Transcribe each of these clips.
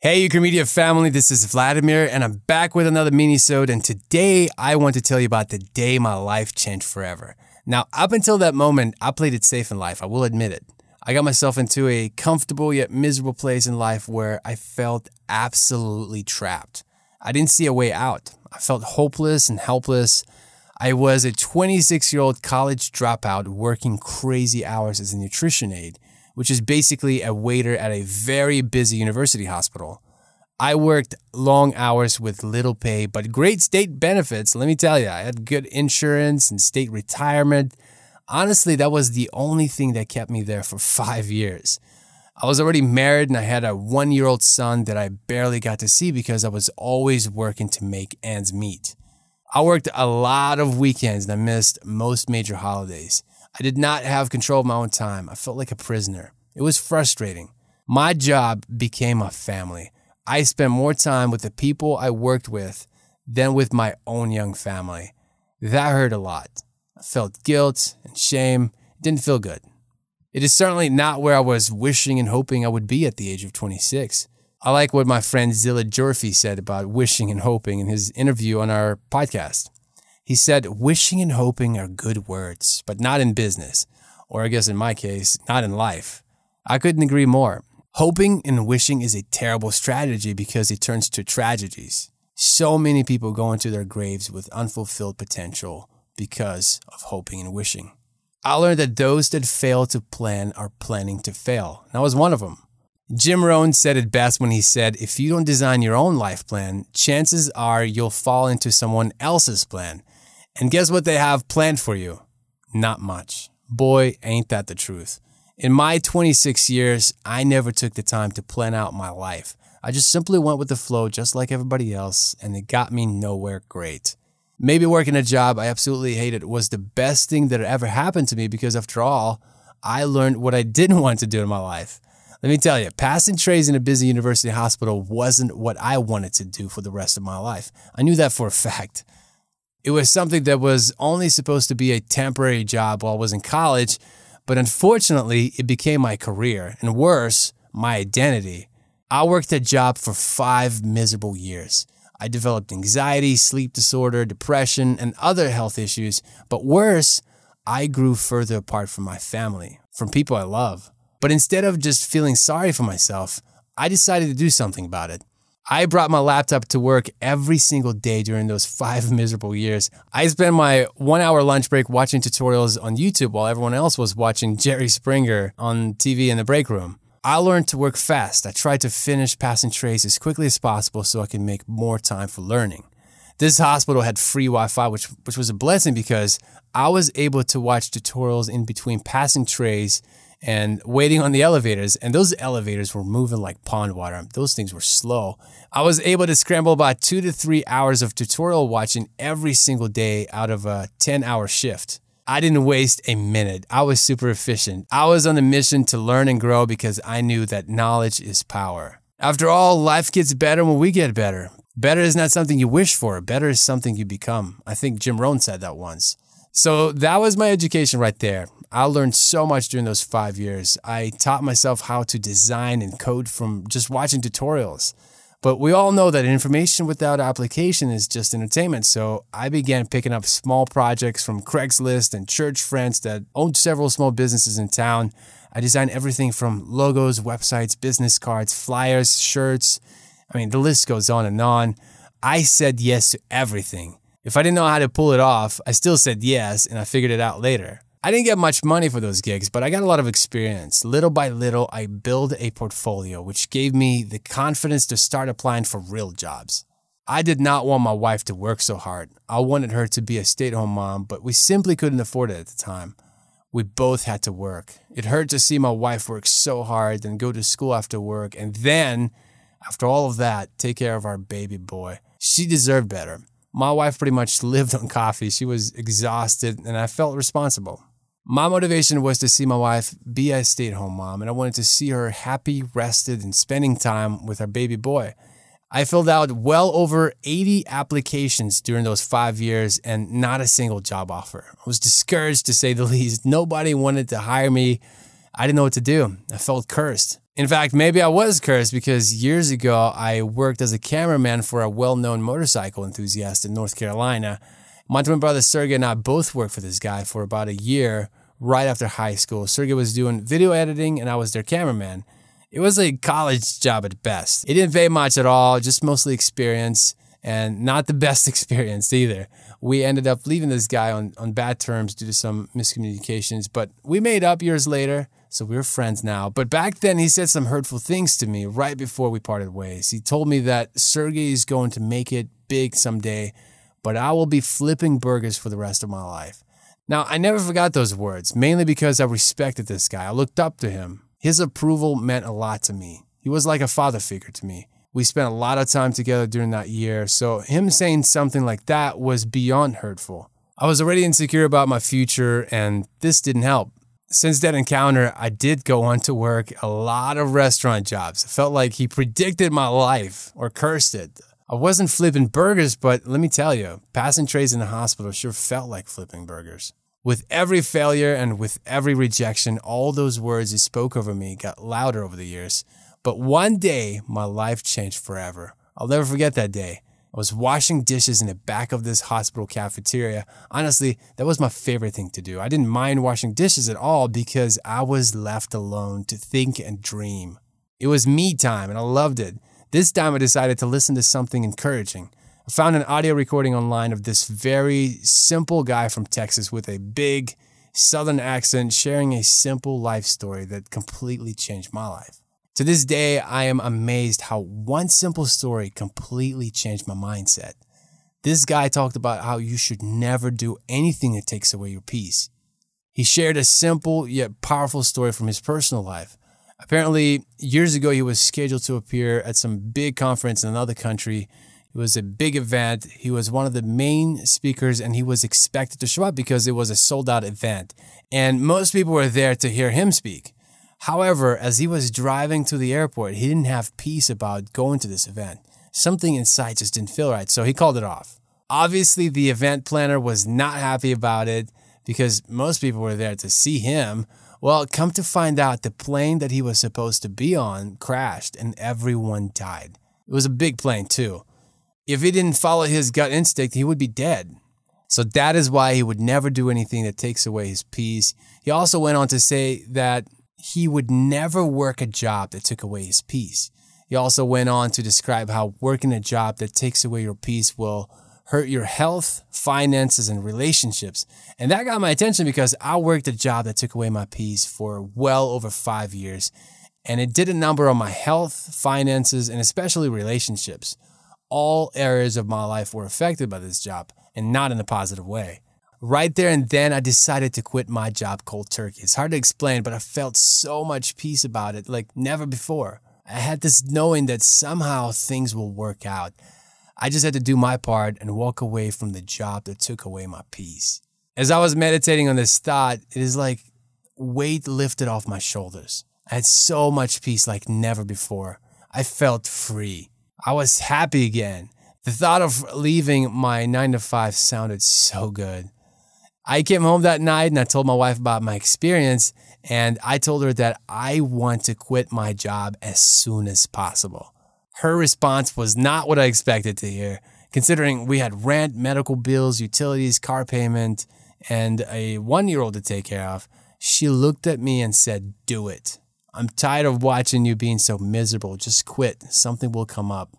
Hey, Media family, this is Vladimir, and I'm back with another mini-sode, and today I want to tell you about the day my life changed forever. Now, up until that moment, I played it safe in life, I will admit it. I got myself into a comfortable yet miserable place in life where I felt absolutely trapped. I didn't see a way out. I felt hopeless and helpless. I was a 26 year old college dropout working crazy hours as a nutrition aide which is basically a waiter at a very busy university hospital. I worked long hours with little pay, but great state benefits. Let me tell you, I had good insurance and state retirement. Honestly, that was the only thing that kept me there for five years. I was already married and I had a one year old son that I barely got to see because I was always working to make ends meet. I worked a lot of weekends and I missed most major holidays. I did not have control of my own time. I felt like a prisoner. It was frustrating. My job became a family. I spent more time with the people I worked with than with my own young family. That hurt a lot. I felt guilt and shame. It didn't feel good. It is certainly not where I was wishing and hoping I would be at the age of 26. I like what my friend Zilla Jorfi said about wishing and hoping in his interview on our podcast. He said, Wishing and hoping are good words, but not in business, or I guess in my case, not in life. I couldn't agree more. Hoping and wishing is a terrible strategy because it turns to tragedies. So many people go into their graves with unfulfilled potential because of hoping and wishing. I learned that those that fail to plan are planning to fail. And I was one of them. Jim Rohn said it best when he said, If you don't design your own life plan, chances are you'll fall into someone else's plan. And guess what they have planned for you? Not much. Boy, ain't that the truth. In my 26 years, I never took the time to plan out my life. I just simply went with the flow just like everybody else, and it got me nowhere great. Maybe working a job I absolutely hated was the best thing that ever happened to me because, after all, I learned what I didn't want to do in my life. Let me tell you, passing trays in a busy university hospital wasn't what I wanted to do for the rest of my life. I knew that for a fact. It was something that was only supposed to be a temporary job while I was in college, but unfortunately, it became my career, and worse, my identity. I worked that job for five miserable years. I developed anxiety, sleep disorder, depression, and other health issues. But worse, I grew further apart from my family, from people I love. But instead of just feeling sorry for myself, I decided to do something about it. I brought my laptop to work every single day during those five miserable years. I spent my one hour lunch break watching tutorials on YouTube while everyone else was watching Jerry Springer on TV in the break room. I learned to work fast. I tried to finish passing trays as quickly as possible so I could make more time for learning. This hospital had free Wi Fi, which, which was a blessing because I was able to watch tutorials in between passing trays and waiting on the elevators. And those elevators were moving like pond water. Those things were slow. I was able to scramble about two to three hours of tutorial watching every single day out of a 10 hour shift. I didn't waste a minute. I was super efficient. I was on a mission to learn and grow because I knew that knowledge is power. After all, life gets better when we get better. Better is not something you wish for, better is something you become. I think Jim Rohn said that once. So that was my education right there. I learned so much during those five years. I taught myself how to design and code from just watching tutorials. But we all know that information without application is just entertainment. So I began picking up small projects from Craigslist and church friends that owned several small businesses in town. I designed everything from logos, websites, business cards, flyers, shirts. I mean, the list goes on and on. I said yes to everything. If I didn't know how to pull it off, I still said yes and I figured it out later. I didn't get much money for those gigs, but I got a lot of experience. Little by little, I built a portfolio, which gave me the confidence to start applying for real jobs. I did not want my wife to work so hard. I wanted her to be a stay at home mom, but we simply couldn't afford it at the time. We both had to work. It hurt to see my wife work so hard, then go to school after work, and then, after all of that, take care of our baby boy. She deserved better. My wife pretty much lived on coffee. She was exhausted, and I felt responsible. My motivation was to see my wife be a stay at home mom, and I wanted to see her happy, rested, and spending time with our baby boy. I filled out well over 80 applications during those five years and not a single job offer. I was discouraged to say the least. Nobody wanted to hire me. I didn't know what to do. I felt cursed. In fact, maybe I was cursed because years ago I worked as a cameraman for a well known motorcycle enthusiast in North Carolina. My twin brother Sergey and I both worked for this guy for about a year right after high school. Sergey was doing video editing and I was their cameraman. It was a college job at best. It didn't pay much at all, just mostly experience and not the best experience either. We ended up leaving this guy on, on bad terms due to some miscommunications, but we made up years later. So we're friends now. But back then, he said some hurtful things to me right before we parted ways. He told me that Sergey is going to make it big someday, but I will be flipping burgers for the rest of my life. Now, I never forgot those words, mainly because I respected this guy. I looked up to him. His approval meant a lot to me. He was like a father figure to me. We spent a lot of time together during that year, so him saying something like that was beyond hurtful. I was already insecure about my future, and this didn't help since that encounter, I did go on to work a lot of restaurant jobs. Felt like he predicted my life or cursed it. I wasn't flipping burgers, but let me tell you, passing trays in the hospital sure felt like flipping burgers. With every failure and with every rejection, all those words he spoke over me got louder over the years. But one day, my life changed forever. I'll never forget that day. I was washing dishes in the back of this hospital cafeteria. Honestly, that was my favorite thing to do. I didn't mind washing dishes at all because I was left alone to think and dream. It was me time and I loved it. This time I decided to listen to something encouraging. I found an audio recording online of this very simple guy from Texas with a big southern accent sharing a simple life story that completely changed my life. To this day, I am amazed how one simple story completely changed my mindset. This guy talked about how you should never do anything that takes away your peace. He shared a simple yet powerful story from his personal life. Apparently, years ago, he was scheduled to appear at some big conference in another country. It was a big event. He was one of the main speakers and he was expected to show up because it was a sold out event. And most people were there to hear him speak. However, as he was driving to the airport, he didn't have peace about going to this event. Something inside just didn't feel right, so he called it off. Obviously, the event planner was not happy about it because most people were there to see him. Well, come to find out, the plane that he was supposed to be on crashed and everyone died. It was a big plane, too. If he didn't follow his gut instinct, he would be dead. So that is why he would never do anything that takes away his peace. He also went on to say that he would never work a job that took away his peace. He also went on to describe how working a job that takes away your peace will hurt your health, finances, and relationships. And that got my attention because I worked a job that took away my peace for well over five years. And it did a number on my health, finances, and especially relationships. All areas of my life were affected by this job and not in a positive way. Right there and then, I decided to quit my job cold turkey. It's hard to explain, but I felt so much peace about it like never before. I had this knowing that somehow things will work out. I just had to do my part and walk away from the job that took away my peace. As I was meditating on this thought, it is like weight lifted off my shoulders. I had so much peace like never before. I felt free. I was happy again. The thought of leaving my nine to five sounded so good. I came home that night and I told my wife about my experience. And I told her that I want to quit my job as soon as possible. Her response was not what I expected to hear, considering we had rent, medical bills, utilities, car payment, and a one year old to take care of. She looked at me and said, Do it. I'm tired of watching you being so miserable. Just quit. Something will come up.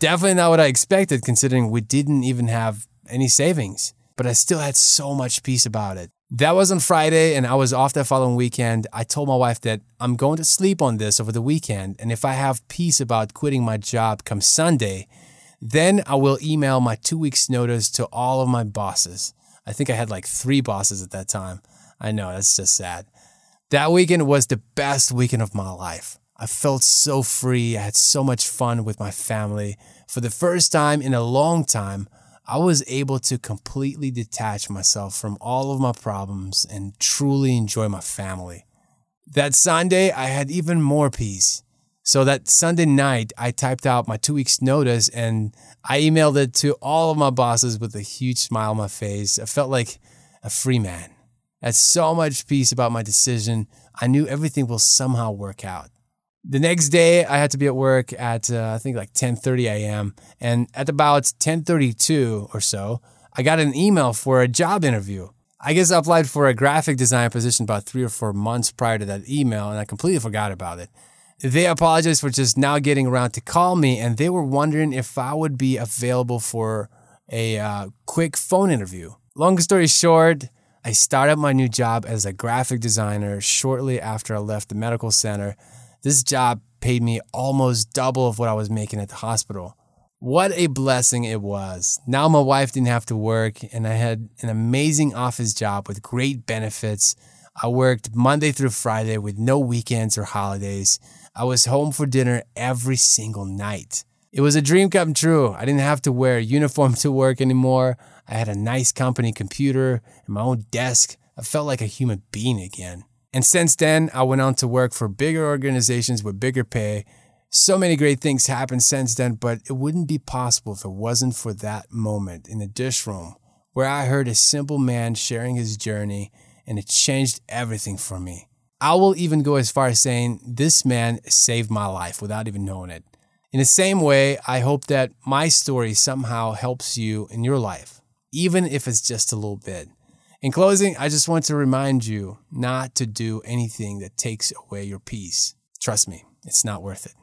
Definitely not what I expected, considering we didn't even have any savings but I still had so much peace about it. That was on Friday, and I was off that following weekend. I told my wife that I'm going to sleep on this over the weekend, and if I have peace about quitting my job come Sunday, then I will email my two weeks' notice to all of my bosses. I think I had like three bosses at that time. I know, that's just sad. That weekend was the best weekend of my life. I felt so free. I had so much fun with my family. For the first time in a long time, I was able to completely detach myself from all of my problems and truly enjoy my family. That Sunday, I had even more peace. So that Sunday night, I typed out my two weeks' notice and I emailed it to all of my bosses with a huge smile on my face. I felt like a free man. I had so much peace about my decision. I knew everything will somehow work out. The next day, I had to be at work at uh, I think like 10:30 a.m. and at about 10:32 or so, I got an email for a job interview. I guess I applied for a graphic design position about three or four months prior to that email, and I completely forgot about it. They apologized for just now getting around to call me, and they were wondering if I would be available for a uh, quick phone interview. Long story short, I started my new job as a graphic designer shortly after I left the medical center. This job paid me almost double of what I was making at the hospital. What a blessing it was. Now my wife didn't have to work, and I had an amazing office job with great benefits. I worked Monday through Friday with no weekends or holidays. I was home for dinner every single night. It was a dream come true. I didn't have to wear a uniform to work anymore. I had a nice company computer and my own desk. I felt like a human being again. And since then, I went on to work for bigger organizations with bigger pay. So many great things happened since then, but it wouldn't be possible if it wasn't for that moment in the dish room where I heard a simple man sharing his journey and it changed everything for me. I will even go as far as saying this man saved my life without even knowing it. In the same way, I hope that my story somehow helps you in your life, even if it's just a little bit. In closing, I just want to remind you not to do anything that takes away your peace. Trust me, it's not worth it.